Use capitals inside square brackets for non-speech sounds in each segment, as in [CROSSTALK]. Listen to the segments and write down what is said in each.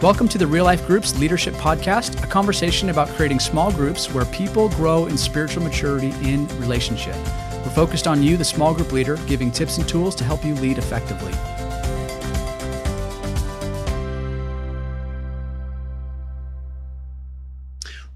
Welcome to the Real Life Groups Leadership Podcast, a conversation about creating small groups where people grow in spiritual maturity in relationship. We're focused on you, the small group leader, giving tips and tools to help you lead effectively.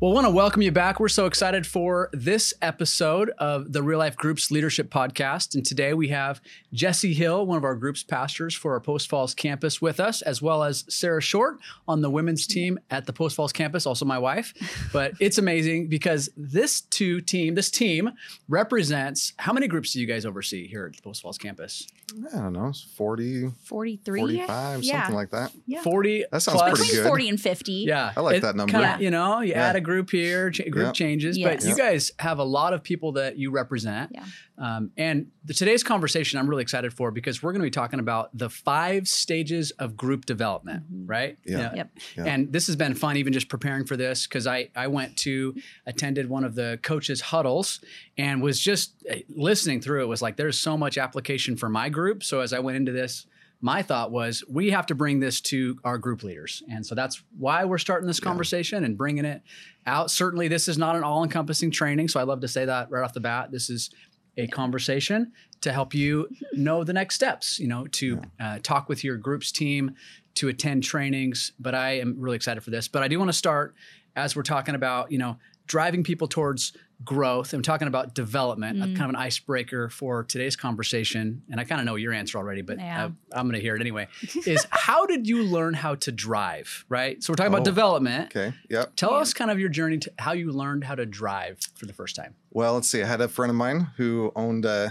Well, I want to welcome you back. We're so excited for this episode of the Real Life Groups Leadership Podcast. And today we have Jesse Hill, one of our group's pastors for our Post Falls campus, with us, as well as Sara Short on the women's team at the Post Falls campus, also my wife. But [LAUGHS] it's amazing because this two team, this team represents how many groups do you guys oversee here at the Post Falls campus? I don't know, it's 40, 43 45, yeah. something like that. Yeah. 40 That sounds plus. pretty between good. 40 and 50 Yeah, I like It that number. kinda, Yeah. You know, you Yeah. add a group here, ch- group Yep. changes, Yes. but you guys have a lot of people that you represent. Yeah. Um, and the, today's conversation I'm really excited for because we're going to be talking about the five stages of group development, Mhm. right? Yeah. Yep. Yeah. And this has been fun, even just preparing for this, because I I went to attended one of the coaches' huddles and was just uh, listening through it. Was like, there's so much application for my group. So as I went into this. My thought was we have to bring this to our group leaders. And so that's why we're starting this Yeah. conversation and bringing it out. Certainly, this is not an all encompassing training. So I love to say that right off the bat. This is a conversation to help you know the next steps, you know, to uh, talk with your group's team, to attend trainings. But I am really excited for this. But I do want to start as we're talking about, you know, driving people towards growth. I'm talking about development, a Mm. kind of an icebreaker for today's conversation. And I kind of know your answer already, but Yeah. uh, I'm going to hear it anyway. [LAUGHS] Is how did you learn how to drive? Right. So we're talking about Oh, development. Okay. Yep. Tell Yeah. us kind of your journey to how you learned how to drive for the first time. Well, let's see. I had a friend of mine who owned uh,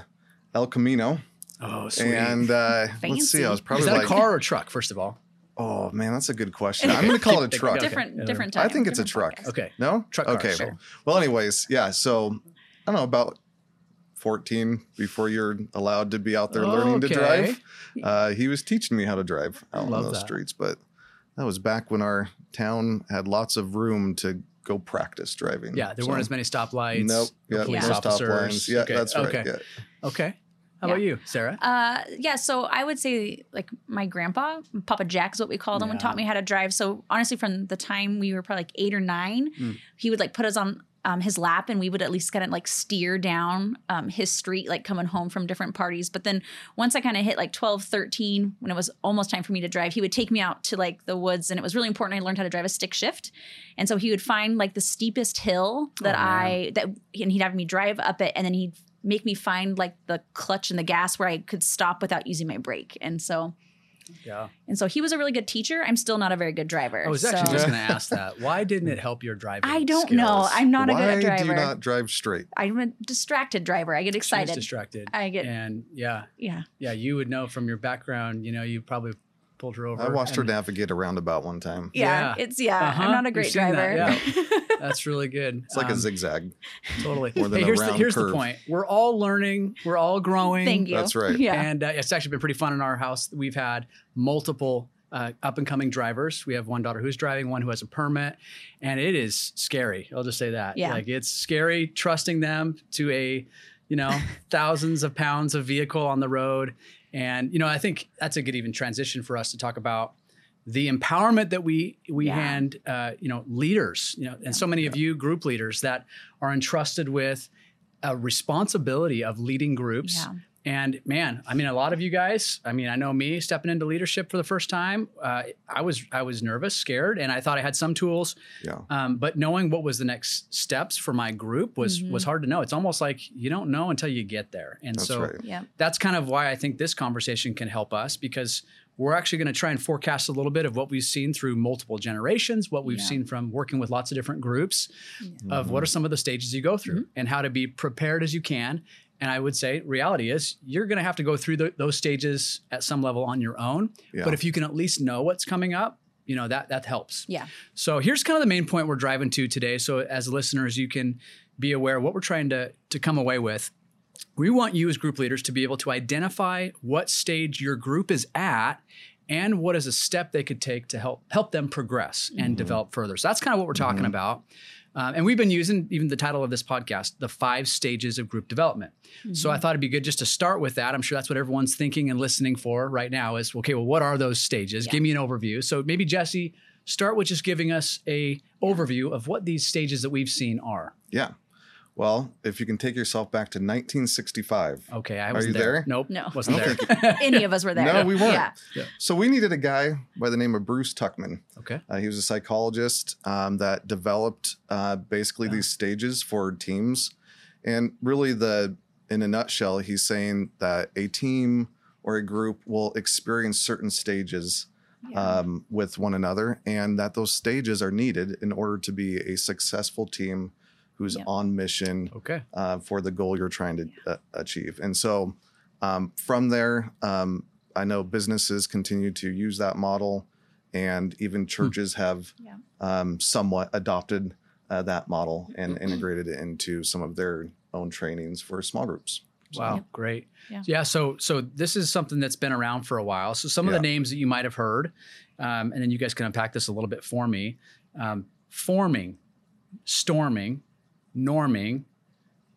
El Camino, Oh, sweet. and uh, let's see. I was Fancy. probably is that like, a car or a truck? First of all, oh man, that's a good question. I'm going [LAUGHS] to call it a truck. Okay. different Yeah. different I think it's a truck. podcast. okay, No, truck car. Okay. Sure. Well, anyways, yeah. So I don't know about 14 before you're allowed to be out there learning to drive. Uh, he was teaching me how to drive out Love on those that. streets, but that was back when our town had lots of room to go practice driving. Yeah, there So- weren't as many stoplights. Nope. no Yeah, police no stop officers. lines. Yeah, Okay, that's right. Okay. Yeah. Okay. How Yeah. about you, Sara? Uh, yeah, so I would say like my grandpa, Papa Jack is what we called him, Yeah. and taught me how to drive. So honestly, from the time we were probably like eight or nine, Mm. he would like put us on um, his lap, and we would at least kind of like steer down um, his street, like coming home from different parties. But then once I kind of hit like 12, 13, when it was almost time for me to drive, he would take me out to like the woods, and it was really important. I learned how to drive a stick shift, and so he would find like the steepest hill that Oh. I that, and he'd have me drive up it, and then he'd make me find like the clutch and the gas where I could stop without using my brake. And so Yeah. and so he was a really good teacher. I'm still not a very good driver. I was actually so- just going to ask that. Why didn't it help your driving? I don't know. I'm not a good driver. Why do you not drive straight? I'm a distracted driver. I get She was excited. distracted. I get and yeah, yeah. yeah, you would know from your background. You know, you probably pulled her over. I watched her navigate a roundabout one time. Yeah, Yeah. it's yeah. Uh-huh. I'm not a great seen that, driver. [LAUGHS] That's really good. It's like a Um, zigzag. Totally. more than hey, a here's the round here's the point. We're all learning. We're all growing. Thank you. That's right. Yeah. And uh, it's actually been pretty fun in our house. We've had multiple uh, up and coming drivers. We have one daughter who's driving, one who has a permit, and it is scary. I'll just say that. Yeah. Like it's scary trusting them to a, you know, [LAUGHS] thousands of pounds of vehicle on the road. And you know, I think that's a good even transition for us to talk about the empowerment that we we Yeah. hand uh, you know leaders you know and so many of you group leaders that are entrusted with a responsibility of leading groups Yeah. And man, I mean, a lot of you guys. I mean, I know me stepping into leadership for the first time. Uh, I was I was nervous, scared, and I thought I had some tools. Yeah. Um, but knowing what was the next steps for my group was Mhm. was hard to know. It's almost like you don't know until you get there. And That's so right. Yeah. that's kind of why I think this conversation can help us because we're actually going to try and forecast a little bit of what we've seen through multiple generations, what we've Yeah. seen from working with lots of different groups of Mm-hmm. what are some of the stages you go through Mm-hmm. and how to be prepared as you can. And I would say, reality is you're going to have to go through the, those stages at some level on your own. Yeah. But if you can at least know what's coming up, you know that that helps. Yeah. So here's kind of the main point we're driving to today. So as listeners, you can be aware of what we're trying to to come away with. We want you as group leaders to be able to identify what stage your group is at and what is a step they could take to help help them progress and mm-hmm. develop further. So that's kind of what we're talking mm-hmm. about. Um, and we've been using even the title of this podcast, the five stages of group development. So I thought it'd be good just to start with that. I'm sure that's what everyone's thinking and listening for right now is okay, well, what are those stages? Yeah. Give me an overview. So maybe Jesse, start with just giving us a overview of what these stages that we've seen are. Yeah. Well, if you can take yourself back to 1965. Okay, I Are wasn't you there. there? Nope. No. wasn't I there. [LAUGHS] Any of us were there. No, we weren't. Yeah. So we needed a guy by the name of Bruce Tuckman. okay. Uh, he was a psychologist um, that developed uh, basically Yeah. these stages for teams, and really the in a nutshell, he's saying that a team or a group will experience certain stages Yeah. um, with one another, and that those stages are needed in order to be a successful team who's Yep. on mission Okay. uh, for the goal you're trying to uh, achieve. And so um, from there, um, I know businesses continue to use that model, and even churches have Yeah. um, somewhat adopted uh, that model and integrated it into some of their own trainings for small groups. Wow, Yep. great. Yeah. so so this is something that's been around for a while. So some of the names that you might have heard, um, and then you guys can unpack this a little bit for me. Um, forming, storming, norming,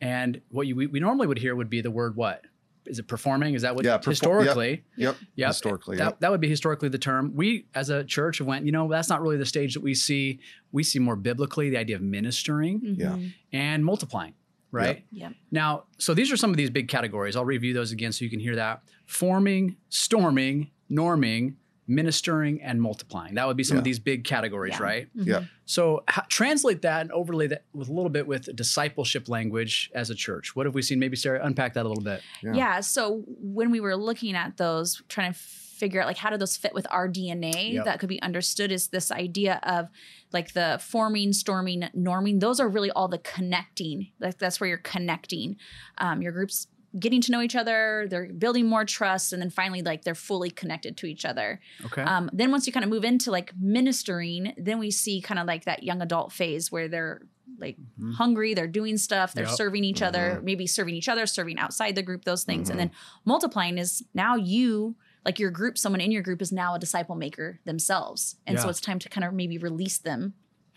and what you we, we normally would hear would be the word what? Is it performing? Is that what Yeah, perfor- historically? Yep. Yep. Historically. That, Yep. that would be historically the term. We, as a church, went, you know, that's not really the stage that we see. We see more biblically the idea of ministering Yeah. Mhm. and multiplying, right? Yep. Now, so these are some of these big categories. I'll review those again so you can hear that. Forming, storming, norming, ministering, and multiplying. That would be some of these big categories, Yeah. right? Mhm. Yeah. So ha- translate that and overlay that with a little bit with discipleship language as a church. What have we seen? Maybe Sara, unpack that a little bit. Yeah. Yeah. So when we were looking at those, trying to figure out like how do those fit with our DNA Yep. that could be understood is this idea of like the forming, storming, norming. Those are really all the connecting. Like that's where you're connecting. Um, your groups getting to know each other, they're building more trust, and then finally like they're fully connected to each other. Okay. Um, then once you kind of move into like ministering, then we see kind of like that young adult phase where they're like Mhm. hungry, they're doing stuff, they're Yep. Mm-hmm. serving each other, maybe serving each other, serving outside the group, those things. And then multiplying is now you, like your group, someone in your group is now a disciple maker themselves. And so it's time to kind of maybe release them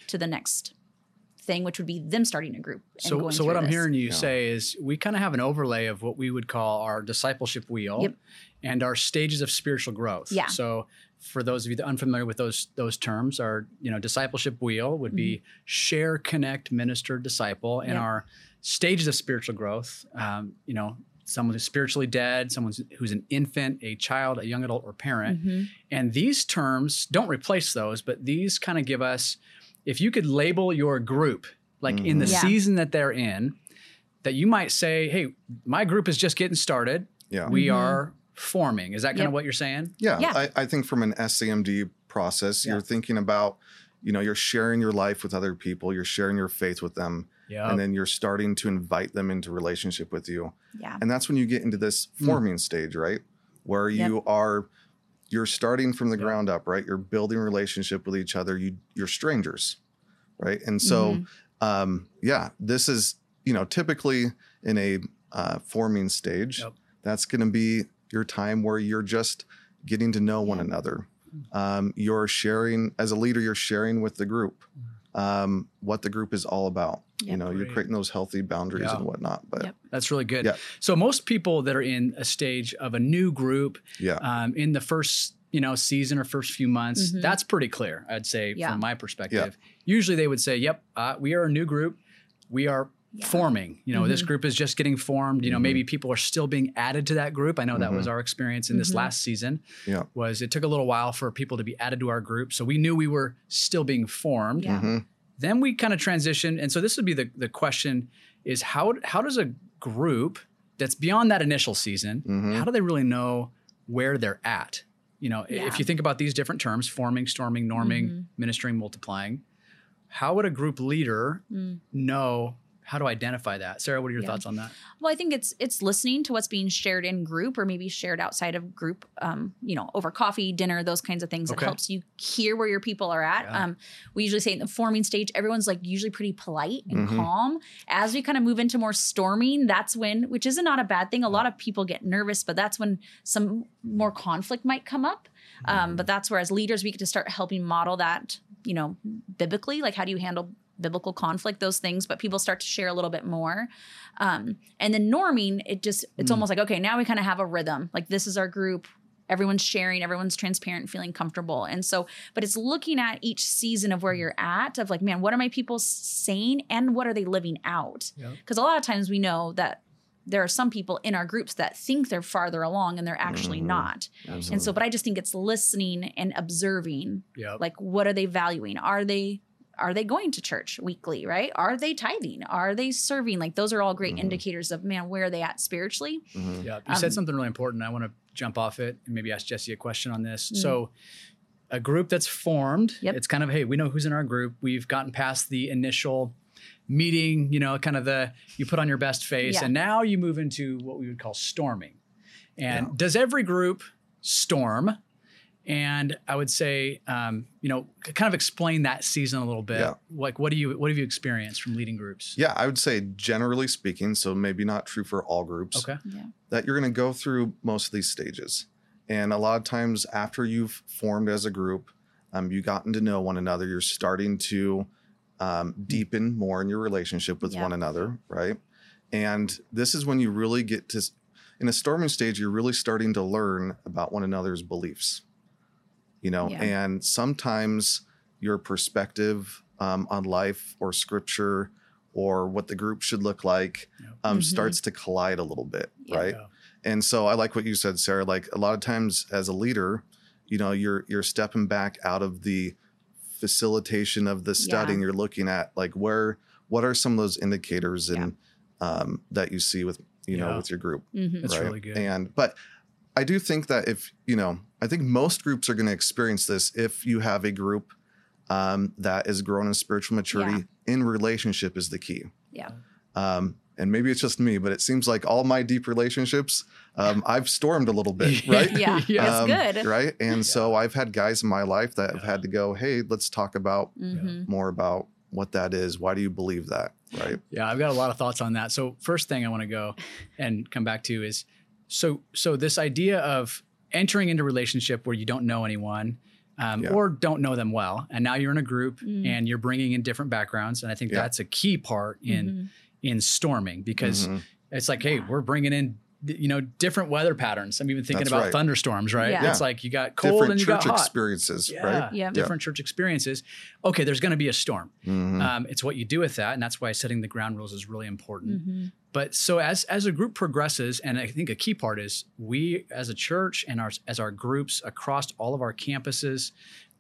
to the next thing, which would be them starting a group. and So, going so what I'm this. hearing you Yeah. say is we kind of have an overlay of what we would call our discipleship wheel Yep. and our stages of spiritual growth. Yeah. So for those of you that are unfamiliar with those those terms, our you know discipleship wheel would be share, connect, minister, disciple, and Mm-hmm. Yep. our stages of spiritual growth. Um, you know, someone who's spiritually dead, someone who's an infant, a child, a young adult, or parent. Mhm. And these terms don't replace those, but these kind of give us, if you could label your group, like in the Mhm. Yeah. season that they're in, that you might say, hey, my group is just getting started. Yeah. We Mhm. are forming. Is that kind Yep. of what you're saying? Yeah, Yeah. I, I think from an SCMD process, Yeah. you're thinking about, you know, you're sharing your life with other people, you're sharing your faith with them, Yeah. and then you're starting to invite them into relationship with you. Yeah. And that's when you get into this Hmm. forming stage, right? Where you are you're starting from the Yeah. ground up, right? You're building relationship with each other. You you're strangers, right? And so Mm-hmm. um yeah, this is, you know, typically in a uh, forming stage, Yep. that's going to be your time where you're just getting to know one another. Um, you're sharing as a leader, you're sharing with the group um, what the group is all about. You Yep. know, you're creating those healthy boundaries Yeah. and whatnot. But Yep. That's really good. Yeah. So most people that are in a stage of a new group yeah, um, in the first you know season or first few months, Mhm. that's pretty clear. I'd say Yeah. from my perspective. Usually they would say, "Yep, uh, we are a new group. We are Yeah. forming. You know, this Mhm. group is just getting formed. You know, Mhm. maybe people are still being added to that group. I know that was our experience in this Mhm. last season. Yeah. was it took a little while for people to be added to our group, so we knew we were still being formed. Yeah. Then we kind of transition, and so this would be the the question: is how how does a group that's beyond that initial season, Mhm. how do they really know where they're at? You know, Yeah. if you think about these different terms: forming, storming, norming, Mhm. ministering, multiplying. How would a group leader Mm. know how to identify that? Sara, what are your Yeah. thoughts on that? Well, I think it's it's listening to what's being shared in group or maybe shared outside of group. Um, you know, over coffee, dinner, those kinds of things. Okay. It helps you hear where your people are at. Yeah. Um, we usually say in the forming stage, everyone's like usually pretty polite and Mhm. calm. As we kind of move into more storming, that's when, which is not a bad thing. A lot of people get nervous, but that's when some more conflict might come up. Um, but that's where, as leaders, we get to start helping model that. You know, biblically, like how do you handle biblical conflict, those things, but people start to share a little bit more. Um, and then norming, it just, it's Mm. almost like, okay, now we kind of have a rhythm. Like this is our group. everyone's sharing, everyone's transparent, feeling comfortable. And so, but it's looking at each season of where you're at of like, man, what are my people saying and what are they living out? Yep. Because a lot of times we know that there are some people in our groups that think they're farther along and they're actually Mhm. not. And so, but I just think it's listening and observing Yep. like what are they valuing are they are they going to church weekly right are they tithing are they serving like those are all great Mhm. indicators of man where are they at spiritually Mhm. Yeah, you said Um, something really important. I want to jump off it and maybe ask Jesse a question on this. Mm. So, a group that's formed, Yep. it's kind of hey, we know who's in our group. We've gotten past the initial meeting, you know, kind of the you put on your best face, Yeah. and now you move into what we would call storming. And does every group storm? And I would say, um, you know, kind of explain that season a little bit. Yeah. Like, what do you what have you experienced from leading groups? Yeah, I would say generally speaking, so maybe not true for all groups, Okay. yeah that you're going to go through most of these stages. And a lot of times after you've formed as a group, um, you've gotten to know one another, you're starting to um, deepen more in your relationship with Yeah. one another, right? And this is when you really get to, in a storming stage, you're really starting to learn about one another's beliefs, you know, Yeah. and sometimes your perspective um, on life or scripture or what the group should look like Yeah. um, Mhm. starts to collide a little bit, Yeah. right? Yeah. And so I like what you said, Sara. Like a lot of times as a leader, you know, you're you're stepping back out of the facilitation of the study Yeah. and you're looking at like where what are some of those indicators and um, that you see with you know with your group Mhm. That's right? really good. and but i do think that if you know i think most groups are going to experience this if you have a group um, that is grown in spiritual maturity in relationship is the key. Yeah. Um, and maybe it's just me but it seems like all my deep relationships um, [LAUGHS] i've stormed a little bit right? [LAUGHS] Yeah. Yeah. Um, that's good right? And so i've had guys in my life that have had to go hey let's talk about Mhm. more about what that is. Why do you believe that? Right? Yeah, I've got a lot of thoughts on that. So first thing I want to go and come back to is so so this idea of entering into a relationship where you don't know anyone um, Yeah. or don't know them well, and now you're in a group Mm. and you're bringing in different backgrounds, and I think Yeah. that's a key part in Mhm. in storming because Mhm. it's like, hey, we're bringing in you know different weather patterns. I'm even thinking That's about right. thunderstorms, right? Yeah. It's like you got cold different and you church got hot. experiences Yeah, right Yeah. different church experiences. Okay, there's going to be a storm. Mhm. Um, it's what you do with that, and that's why setting the ground rules is really important Mhm. but so as as a group progresses and i think a key part is we as a church and our as our groups across all of our campuses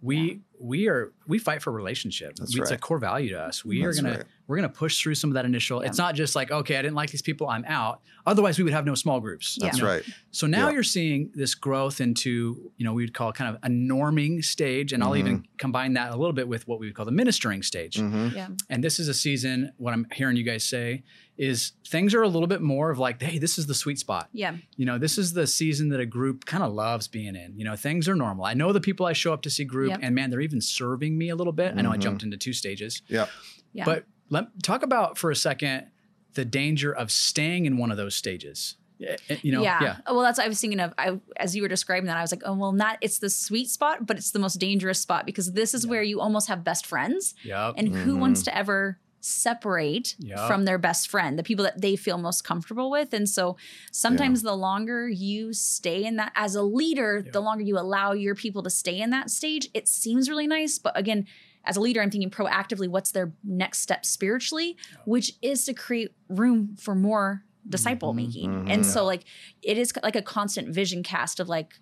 we we are we fight for relationship That's it's a core value to us we That's are gonna right. We're gonna push through some of that initial. Yeah. it's not just like okay i didn't like these people i'm out. Otherwise we would have no small groups that's you know? right. So now Yeah. you're seeing this growth into you know we would call kind of a norming stage and i'll even combine that a little bit with what we would call the ministering stage. Mhm. yeah. And this is a season what i'm hearing you guys say is things are a little bit more of like hey this is the sweet spot. Yeah. You know this is the season that a group kind of loves being in. You know things are normal. I know the people i show up to see group Yep. and man they're even serving me a little bit. I know i Mhm. jumped into two stages. Yeah yeah. But let talk about for a second the danger of staying in one of those stages Eh, eh, you know yeah. yeah Well, that's what I was thinking of. I as you were describing that, I was like, oh well, not it's the sweet spot, but it's the most dangerous spot because this is where you almost have best friends, yep and who Mhm. wants to ever separate Yeah. from their best friend, the people that they feel most comfortable with, and so sometimes the longer you stay in that as a leader, Yeah. the longer you allow your people to stay in that stage, it seems really nice, but again. As a leader, I'm thinking proactively, what's their next step spiritually, which is to create room for more disciple making. Mhm. And so, like, it is like a constant vision cast of like,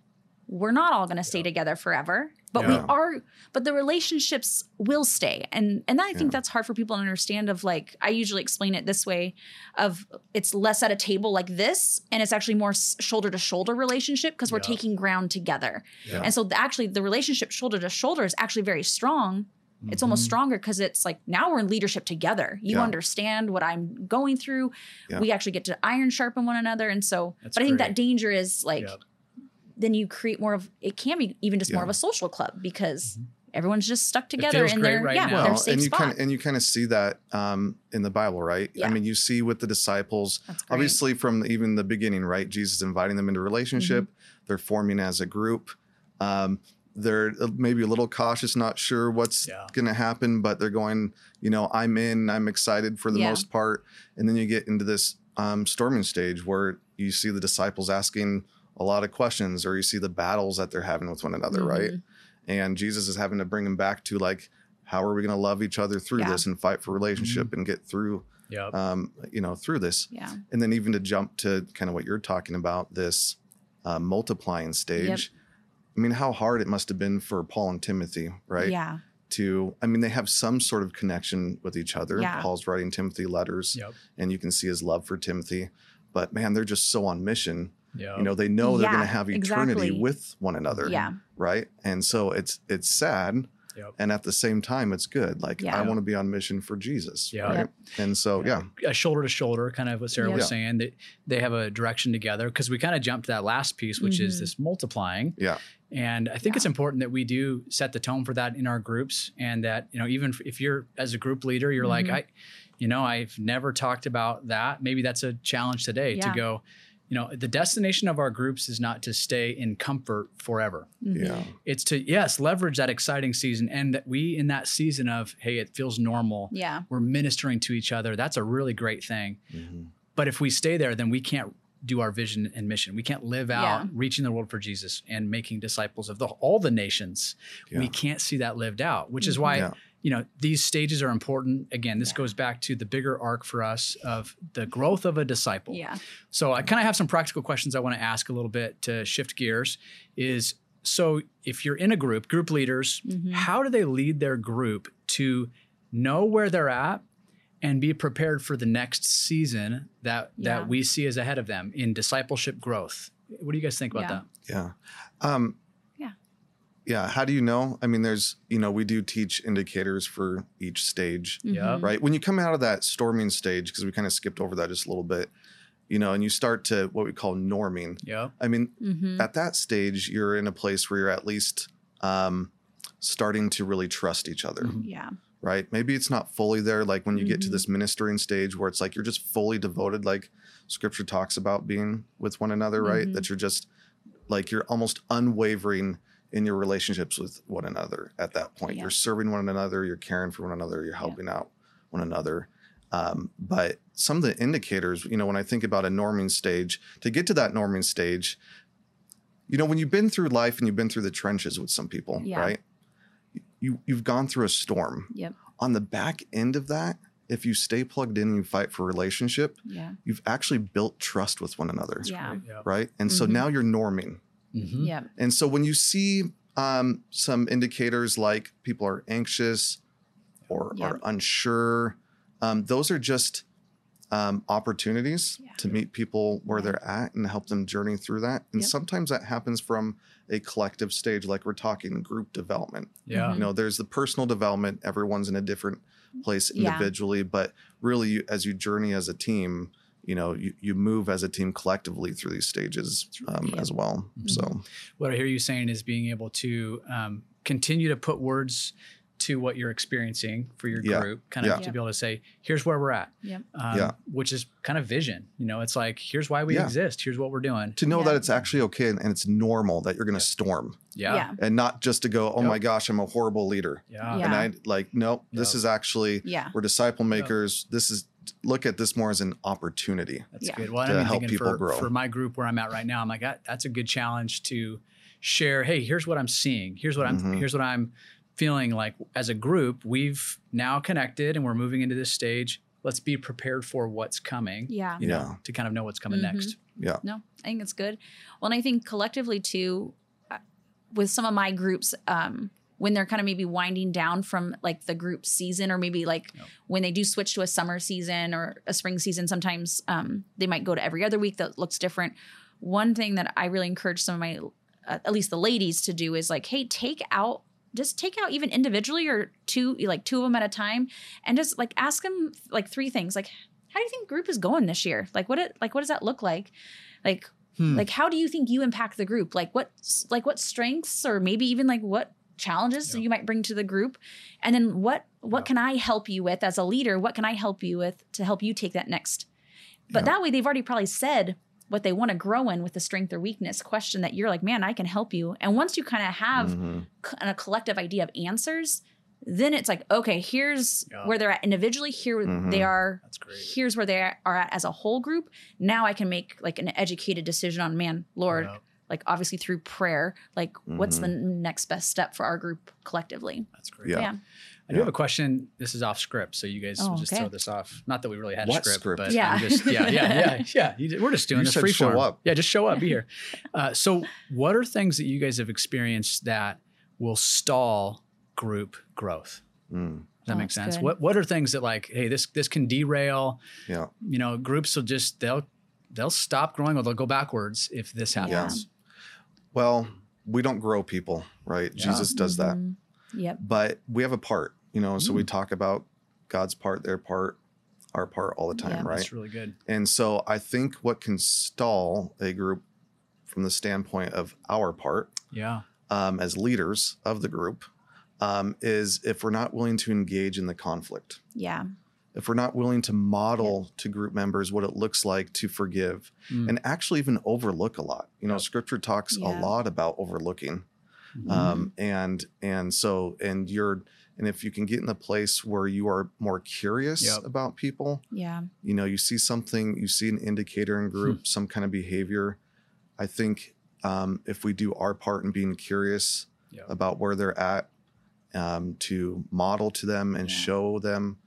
we're not all going to stay together forever, but Yeah. we are. But the relationships will stay, and and I think Yeah. that's hard for people to understand. Of like, I usually explain it this way: of it's less at a table like this, and it's actually more shoulder to shoulder relationship because we're Yeah. taking ground together. Yeah. And so, the, actually, the relationship shoulder to shoulder is actually very strong. It's almost Mhm. stronger because it's like now we're in leadership together. You Yeah. understand what I'm going through. Yeah. We actually get to iron sharpen one another. And so, That's but I think great. that danger is like, Yep. then you create more of it can be even just more of a social club because everyone's just stuck together Mm-hmm. feels in great their right yeah now. their well safe and you spot. kind of and you kind of see that um, in the bible right Yeah. i mean you see with the disciples obviously from even the beginning right jesus inviting them into relationship Mm-hmm. they're forming as a group um, they're maybe a little cautious not sure what's Yeah. going to happen but they're going you know i'm in i'm excited for the Yeah. most part and then you get into this um, storming stage where you see the disciples asking a lot of questions or you see the battles that they're having with one another, right? Mhm. And Jesus is having to bring them back to like, how are we going to love each other through Yeah. this and fight for relationship and get through, Yeah. um, you know, through this? Yeah. And then even to jump to kind of what you're talking about, this uh, multiplying stage. I mean, how hard it must have been for Paul and Timothy, right? Yeah. To, I mean, they have some sort of connection with each other. Yeah. Paul's writing Timothy letters, Yep. and you can see his love for Timothy. But man, they're just so on mission. Yeah. You know, they know they're going to have eternity exactly. with one another, Yeah. right? And so it's it's sad, Yep. and at the same time, it's good. Like Yeah. I want to be on mission for Jesus, Yeah. right? Yep. And so yeah, a shoulder to shoulder, kind of what Sara Yeah. was Yeah. saying, that they have a direction together because we kind of jumped to that last piece, which is Mhm. this multiplying. yeah, And I think it's important that we do set the tone for that in our groups, and that you know, even if you're as a group leader, you're like, Mhm. I, you know, I've never talked about that. Maybe that's a challenge today to go. You know, the destination of our groups is not to stay in comfort forever. Mhm. yeah, It's to yes, leverage that exciting season, and that we in that season of hey, it feels normal. Yeah. We're ministering to each other. That's a really great thing. Mhm. But if we stay there, then we can't do our vision and mission. We can't live out Yeah. reaching the world for Jesus and making disciples of the, all the nations. We can't see that lived out, which is Mhm. why Yeah. you know these stages are important. Again, this Yeah. goes back to the bigger arc for us of the growth of a disciple. Yeah. So I kind of have some practical questions I want to ask a little bit to shift gears. Is so if you're in a group, group leaders, Mhm. how do they lead their group to know where they're at and be prepared for the next season that Yeah. that we see as ahead of them in discipleship growth? What do you guys think about Yeah. that? Yeah. Um, Yeah. Yeah. How do you know? I mean, there's, you know, we do teach indicators for each stage, Yeah. Mhm. right? When you come out of that storming stage, because we kind of skipped over that just a little bit, you know, and you start to what we call norming. Yeah. I mean, Mhm. at that stage, you're in a place where you're at least um, starting to really trust each other, Mhm. Yeah. Right? Maybe it's not fully there. Like when you get to Mhm. this ministering stage where it's like you're just fully devoted, like scripture talks about being with one another, right? Mhm. That you're just like you're almost unwavering in your relationships with one another at that point. Yeah. You're serving one another, you're caring for one another, you're helping out one another. Um, but some of the indicators, you know, when I think about a norming stage, to get to that norming stage, you know, when you've been through life and you've been through the trenches with some people, Yeah. right? You you've gone through a storm. Yep. On the back end of that, if you stay plugged in and you fight for relationship, Yeah. you've actually built trust with one another, Yeah. Yeah. right? And so Mhm. now you're norming. Mhm. Yeah. And so when you see um, some indicators like people are anxious or Yeah. are unsure, um, those are just um, opportunities Yeah. to meet people where Yeah. they're at and help them journey through that. And Yep. sometimes that happens from a collective stage, like we're talking group development. Yeah. You know, there's the personal development. Everyone's in a different place Yeah. individually, but really, you, as you journey as a team, you know, you, you move as a team collectively through these stages um, Yeah. as well. Mm-hmm. So, What I hear you saying is being able to um, continue to put words to what you're experiencing for your Yeah. group, kind of Yeah. to be able to say, here's where we're at. Yep. Um, Yeah. Which is kind of vision. You know, it's like, here's why we Yeah. exist. Here's what we're doing. to know Yeah. that it's actually okay and it's normal that you're going to storm Yeah. Yeah. and not just to go, oh Yep. my gosh, I'm a horrible leader. Yeah. Yeah. And I like, nope, this is actually, Yeah. we're disciple makers. This is, look at this more as an opportunity. That's Yeah. good. Well, To I'm help people for, grow. for my group where I'm at right now, I'm like, that, that's a good challenge to share. Hey, here's what I'm seeing. Here's what I'm. Mhm. Here's what I'm feeling like as a group. We've now connected, and we're moving into this stage. Let's be prepared for what's coming. Yeah. You know, Yeah. to kind of know what's coming Mhm. next. Yeah. No, I think it's good. Well, and I think collectively too, uh, with some of my groups, um, when they're kind of maybe winding down from like the group season, or maybe like Yep. when they do switch to a summer season or a spring season, sometimes um, they might go to every other week that looks different. One thing that I really encourage some of my, uh, at least the ladies, to do is like, hey, take out. Just take out even individually or two, like two of them at a time, and just like ask them like three things. Like, how do you think group is going this year? Like, what it like? What does that look like? Like, Hmm. like how do you think you impact the group like what like what strengths or maybe even like what challenges Yeah. you might bring to the group and then what what Yeah. can i help you with as a leader what can i help you with to help you take that next but Yeah. that way they've already probably said what they want to grow in with the strength or weakness question that you're like man i can help you and once you kind of have Mhm. c- a collective idea of answers then it's like okay here's Yeah. where they're at individually here Mhm. they are That's great. here's where they are at as a whole group now i can make like an educated decision on man lord Yeah. like obviously through prayer like what's the Mm-hmm. next best step for our group collectively That's great. Yeah. yeah I do have a question. This is off script, so you guys Oh, will just okay. throw this off. Not that we really had a What script, script? but Yeah. Just, yeah, yeah, yeah, [LAUGHS] yeah. We're just doing You this said free show form. up. Yeah, just show up, be here. [LAUGHS] Uh, so, what are things that you guys have experienced that will stall group growth? Mm, Does that Oh, make sense? good. What What are things that like, hey, this this can derail? yeah. You know, groups will just they'll they'll stop growing or they'll go backwards if this happens. Yeah. Yes. Well, we don't grow people, right? Yeah. Jesus does that. Yep But we have a part, you know, so we Mm. talk about God's part, their part, our part all the time, Yeah. right? That's really good. And so I think what can stall a group from the standpoint of our part Yeah. um, as leaders of the group um, is if we're not willing to engage in the conflict, yeah if we're not willing to model to group members what it looks like to forgive Mm. and actually even overlook a lot. You know, Yeah. scripture talks Yeah. a lot about overlooking. Mhm. Um, and and so and you're and if you can get in the place where you are more curious Yep. about people, yeah you know you see something you see an indicator in group Hmm. some kind of behavior i think um, if we do our part in being curious Yeah. about where they're at um, to model to them and Yeah. show them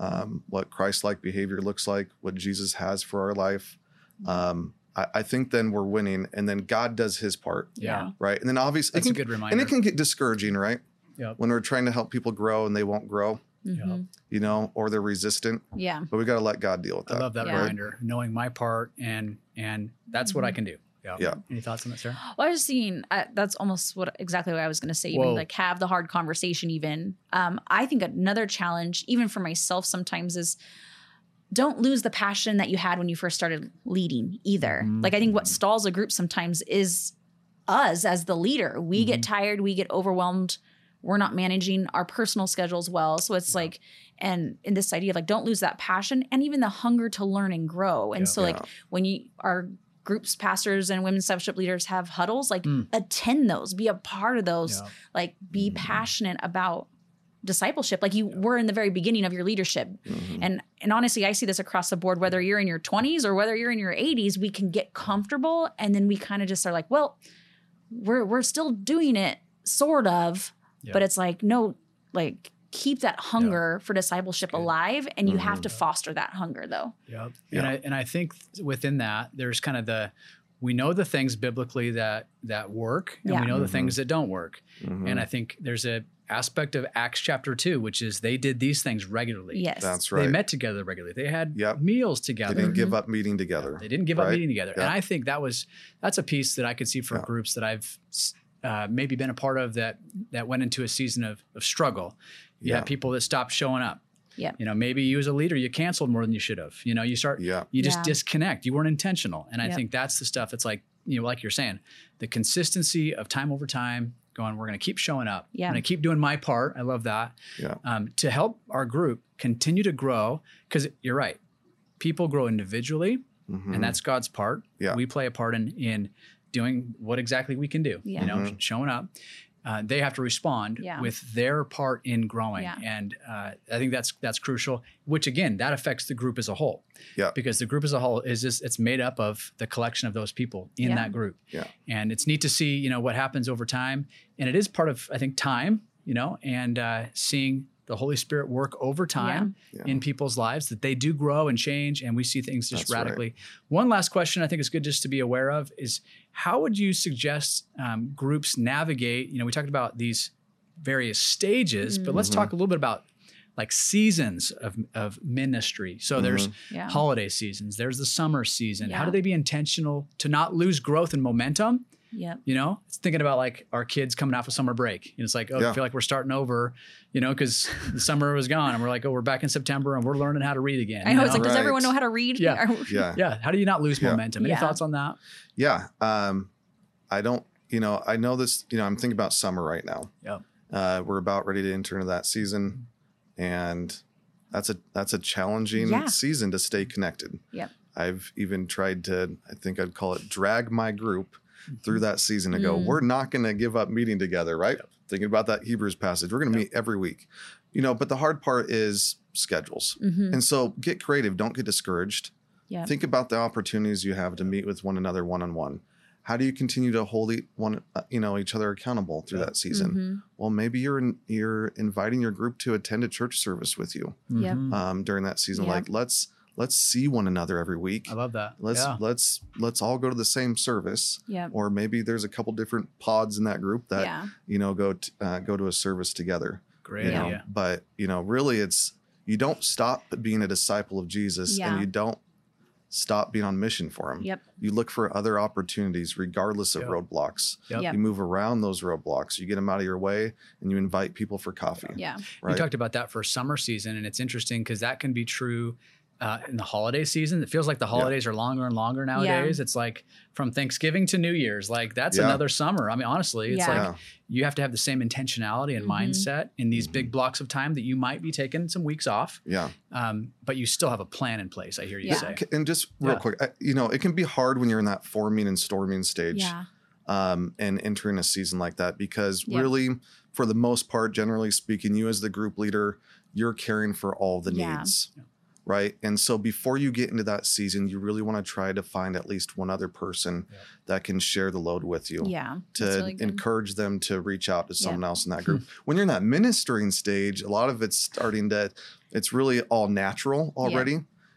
um, what christ-like behavior looks like what jesus has for our life um, I, I think then we're winning and then god does his part Yeah. right and then obviously That's it a can, good reminder. and it can get discouraging right Yep. when we're trying to help people grow and they won't grow Mhm. you know or they're resistant yeah but we got to let god deal with I that love that Yeah. reminder, knowing my part, and and that's what I Mhm. can do. Yeah. Yeah. Any thoughts on that, Sara? Well, I was seeing uh, that's almost what exactly what I was going to say. Even Whoa. like have the hard conversation. Even um, I think another challenge, even for myself, sometimes is don't lose the passion that you had when you first started leading either. Mhm. Like I think what stalls a group sometimes is us as the leader. We get tired, we get overwhelmed. We're not managing our personal schedules well. So it's like, and in this idea of like, don't lose that passion and even the hunger to learn and grow. And Yeah. so, like, Yeah. when you our groups, pastors, and women's discipleship leaders have huddles, like, Mm. attend those, be a part of those, Yeah. like, be Mhm. passionate about discipleship like you were in the very beginning of your leadership Mhm. and and honestly i see this across the board whether you're in your 20s or whether you're in your 80s we can get comfortable and then we kind of just are like well we're we're still doing it sort of Yeah. but it's like no like keep that hunger for discipleship Good. alive and you have Mhm. to foster that hunger though Yep. Yeah. And I and I think within that there's kind of the we know the things biblically that that work and Yeah. we know the Mhm. things that don't work. Mhm. And I think there's a aspect of Acts chapter 2 which is they did these things regularly. yes That's right. They met together regularly. They had Yep. meals together. they didn't give up meeting together. They didn't give up meeting together. And I think that was that's a piece that I could see for Yeah. groups that I've uh, maybe been a part of that that went into a season of, of struggle. You Yeah. have people that stopped showing up. Yeah. You know, maybe you as a leader, you canceled more than you should have. You know, you start Yeah. you just Yeah. disconnect. You weren't intentional. And I Yep. think that's the stuff that's like, you know, like you're saying, the consistency of time over time going, we're going to keep showing up. Yeah. I'm going to keep doing my part. I love that. Yeah. Um, to help our group continue to grow, because you're right. People grow individually, Mhm. and that's God's part. Yeah. We play a part in in doing what exactly we can do. Yeah. You know, Mhm. showing up. Uh, they have to respond Yeah. with their part in growing, Yeah. and uh, I think that's that's crucial. Which again, that affects the group as a whole. Yeah. because the group as a whole is just it's made up of the collection of those people in Yeah. that group. Yeah. and it's neat to see you know what happens over time, and it is part of I think time. You know, and uh, seeing the Holy Spirit work over time Yeah. in people's lives that they do grow and change and we see things just That's right. radically. One last question i think is good just to be aware of is how would you suggest um, groups navigate you know we talked about these various stages but let's Mhm. talk a little bit about like seasons of, of ministry. So there's yeah. holiday seasons there's the summer season. How do they be intentional to not lose growth and momentum yep you know it's thinking about like our kids coming off of summer break and it's like oh Yeah. i feel like we're starting over you know because [LAUGHS] the summer was gone and we're like oh we're back in september and we're learning how to read again i you know it's like does everyone know how to read Yeah. [LAUGHS] Yeah. yeah how do you not lose Yeah. momentum any Yeah. thoughts on that Yeah. Um, I don't, you know, I know this, you know, I'm thinking about summer right now. Yeah. Uh, we're about ready to enter into that season. And that's a that's a challenging Yeah. season to stay connected. Yeah. I've even tried to, I think I'd call it drag my group through that season to go, Mm. we're not going to give up meeting together, right? Thinking about that Hebrews passage. We're going to meet every week. You know, but the hard part is schedules. hmm And so get creative, don't get discouraged. Yeah. Think about the opportunities you have to meet with one another one on one. how do you continue to hold e- one uh, you know each other accountable through Yeah. that season Mhm. well maybe you're in, you're inviting your group to attend a church service with you Yep. Mhm. um, during that season Yeah. like let's let's see one another every week I love that. let's yeah. let's let's all go to the same service Yep. or maybe there's a couple different pods in that group that yeah. you know go t- uh, go to a service together Great you know idea. but you know really it's you don't stop being a disciple of jesus Yeah. and you don't stop being on mission for him Yep. you look for other opportunities regardless of Yep. roadblocks Yep. Yep. you move around those roadblocks you get them out of your way and you invite people for coffee Yeah. right We talked about that for summer season, and it's interesting because that can be true uh, in the holiday season. It feels like the holidays are longer and longer nowadays. It's like from Thanksgiving to New Year's. Like that's Yeah. another summer. I mean, honestly, it's Yeah. like yeah you have to have the same intentionality and Mhm. mindset in these big blocks of time that you might be taking some weeks off, yeah um, but you still have a plan in place. I hear you Yeah. say. And just real Yeah. quick I- you know it can be hard when you're in that forming and storming stage Yeah. um, and entering a season like that because Yeah. really for the most part generally speaking you as the group leader you're caring for all the Yeah. needs Yeah. Right and so before you get into that season you really want to try to find at least one other person Yeah. that can share the load with you Yeah. to really encourage them to reach out to Yeah. someone else in that [LAUGHS] group when you're in that ministering stage a lot of it's starting to it's really all natural already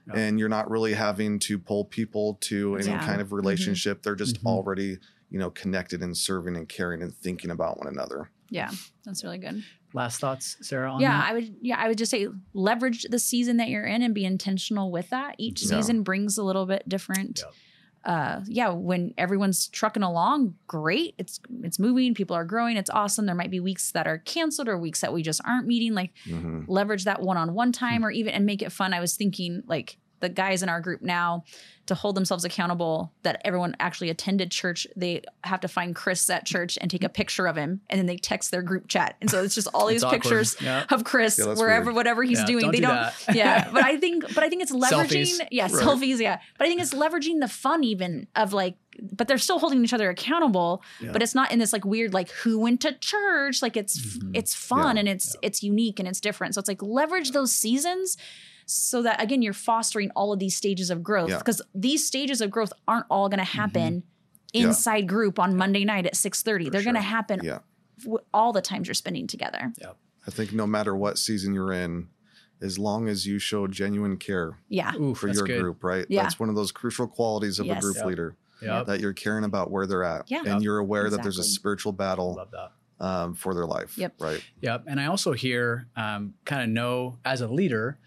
Yeah. and you're not really having to pull people to any Yeah. Mm-hmm. kind of relationship they're just Mhm. already you know connected and serving and caring and thinking about one another Yeah. That's really good. Last thoughts, Sara? On yeah, that? I would yeah, I would just say leverage the season that you're in and be intentional with that. Each Yeah. season brings a little bit different Yep. uh yeah, when everyone's trucking along, great. It's it's moving, people are growing, it's awesome. There might be weeks that are canceled or weeks that we just aren't meeting. Like Mhm. leverage that one-on-one time or even and make it fun. I was thinking like the guys in our group now to hold themselves accountable that everyone actually attended church they have to find chris at church and take a picture of him and then they text their group chat and so it's just all these awkward. pictures Yeah. of chris Yeah, wherever weird. whatever he's Yeah, doing don't they do don't that. [LAUGHS] yeah but i [LAUGHS] think but i think it's leveraging Selfies. yeah Right. selfies yeah but i think it's leveraging the fun even of like but they're still holding each other accountable Yeah. but it's not in this like weird like who went to church like it's Mhm. it's fun Yeah. and it's it's unique and it's different so it's like leverage those seasons so that again you're fostering all of these stages of growth Yeah. because these stages of growth aren't all going to happen Yeah. inside group on monday night at 6.30 they're going to happen yeah all the times you're spending together Yeah. i think no matter what season you're in as long as you show genuine care yeah Ooh, for your good. group right Yeah. that's one of those crucial qualities of Yes. a group Yep. leader Yep. that you're caring about where they're at Yeah. and Yep. you're aware that there's a spiritual battle um, for their life Yep. right Yep. And I also hear um, kind of know as a leader,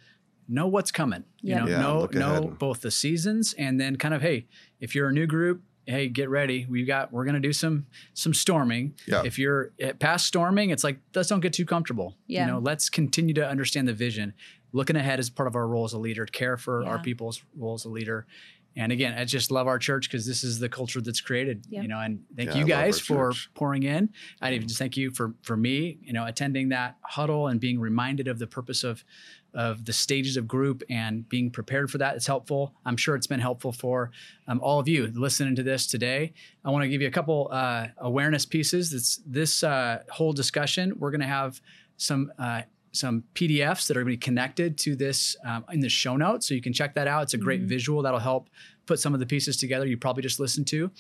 know what's coming. You know, Yeah, know know ahead. both the seasons and then kind of hey, if you're a new group, hey, get ready. We got we're gonna do some some storming. Yeah. If you're at past storming, it's like let's don't get too comfortable. Yeah. You know, let's continue to understand the vision. Looking ahead is part of our role as a leader, care for our people's role as a leader. And again, I just love our church because this is the culture that's created. Yep. You know, and thank Yeah, you I love our guys for church. pouring in. I even just thank you for for me, you know, attending that huddle and being reminded of the purpose of of the stages of group and being prepared for that. It's helpful. I'm sure it's been helpful for um, all of you listening to this today. I want to give you a couple uh, awareness pieces. This this uh, whole discussion, we're going to have some. Uh, some PDFs that are going to be connected to this um, in the show notes, so you can check that out. It's a great Mhm. visual that'll help put some of the pieces together. You probably just listened to,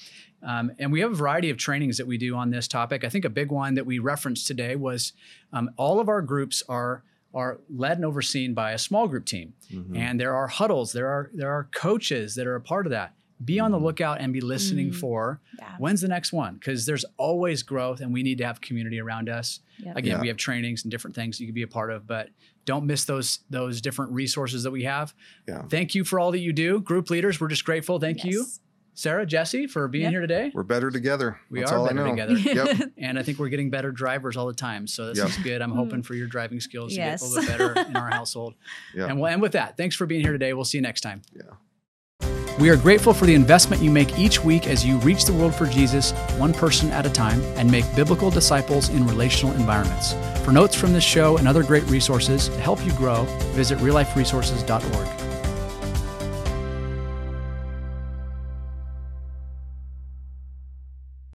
um, and we have a variety of trainings that we do on this topic. I think a big one that we referenced today was um, all of our groups are are led and overseen by a small group team, Mhm. and there are huddles. There are there are coaches that are a part of that. Be on the lookout and be listening Mm. for yeah when's the next one because there's always growth, and we need to have community around us. Yep. Again, Yeah. we have trainings and different things you can be a part of, but don't miss those those different resources that we have. Yeah. Thank you for all that you do, group leaders. We're just grateful. Thank you, Sara, Jesse, for being Yep. here today. We're better together. We That's are all better I know. together. [LAUGHS] Yep. And I think we're getting better drivers all the time. So this Yep. is good. I'm hoping for your driving skills to get a little bit better in our household. [LAUGHS] Yeah. And we'll end with that. Thanks for being here today. We'll see you next time. Yeah. We are grateful for the investment you make each week as you reach the world for Jesus, one person at a time, and make biblical disciples in relational environments. For notes from this show and other great resources to help you grow, visit realliferesources.org.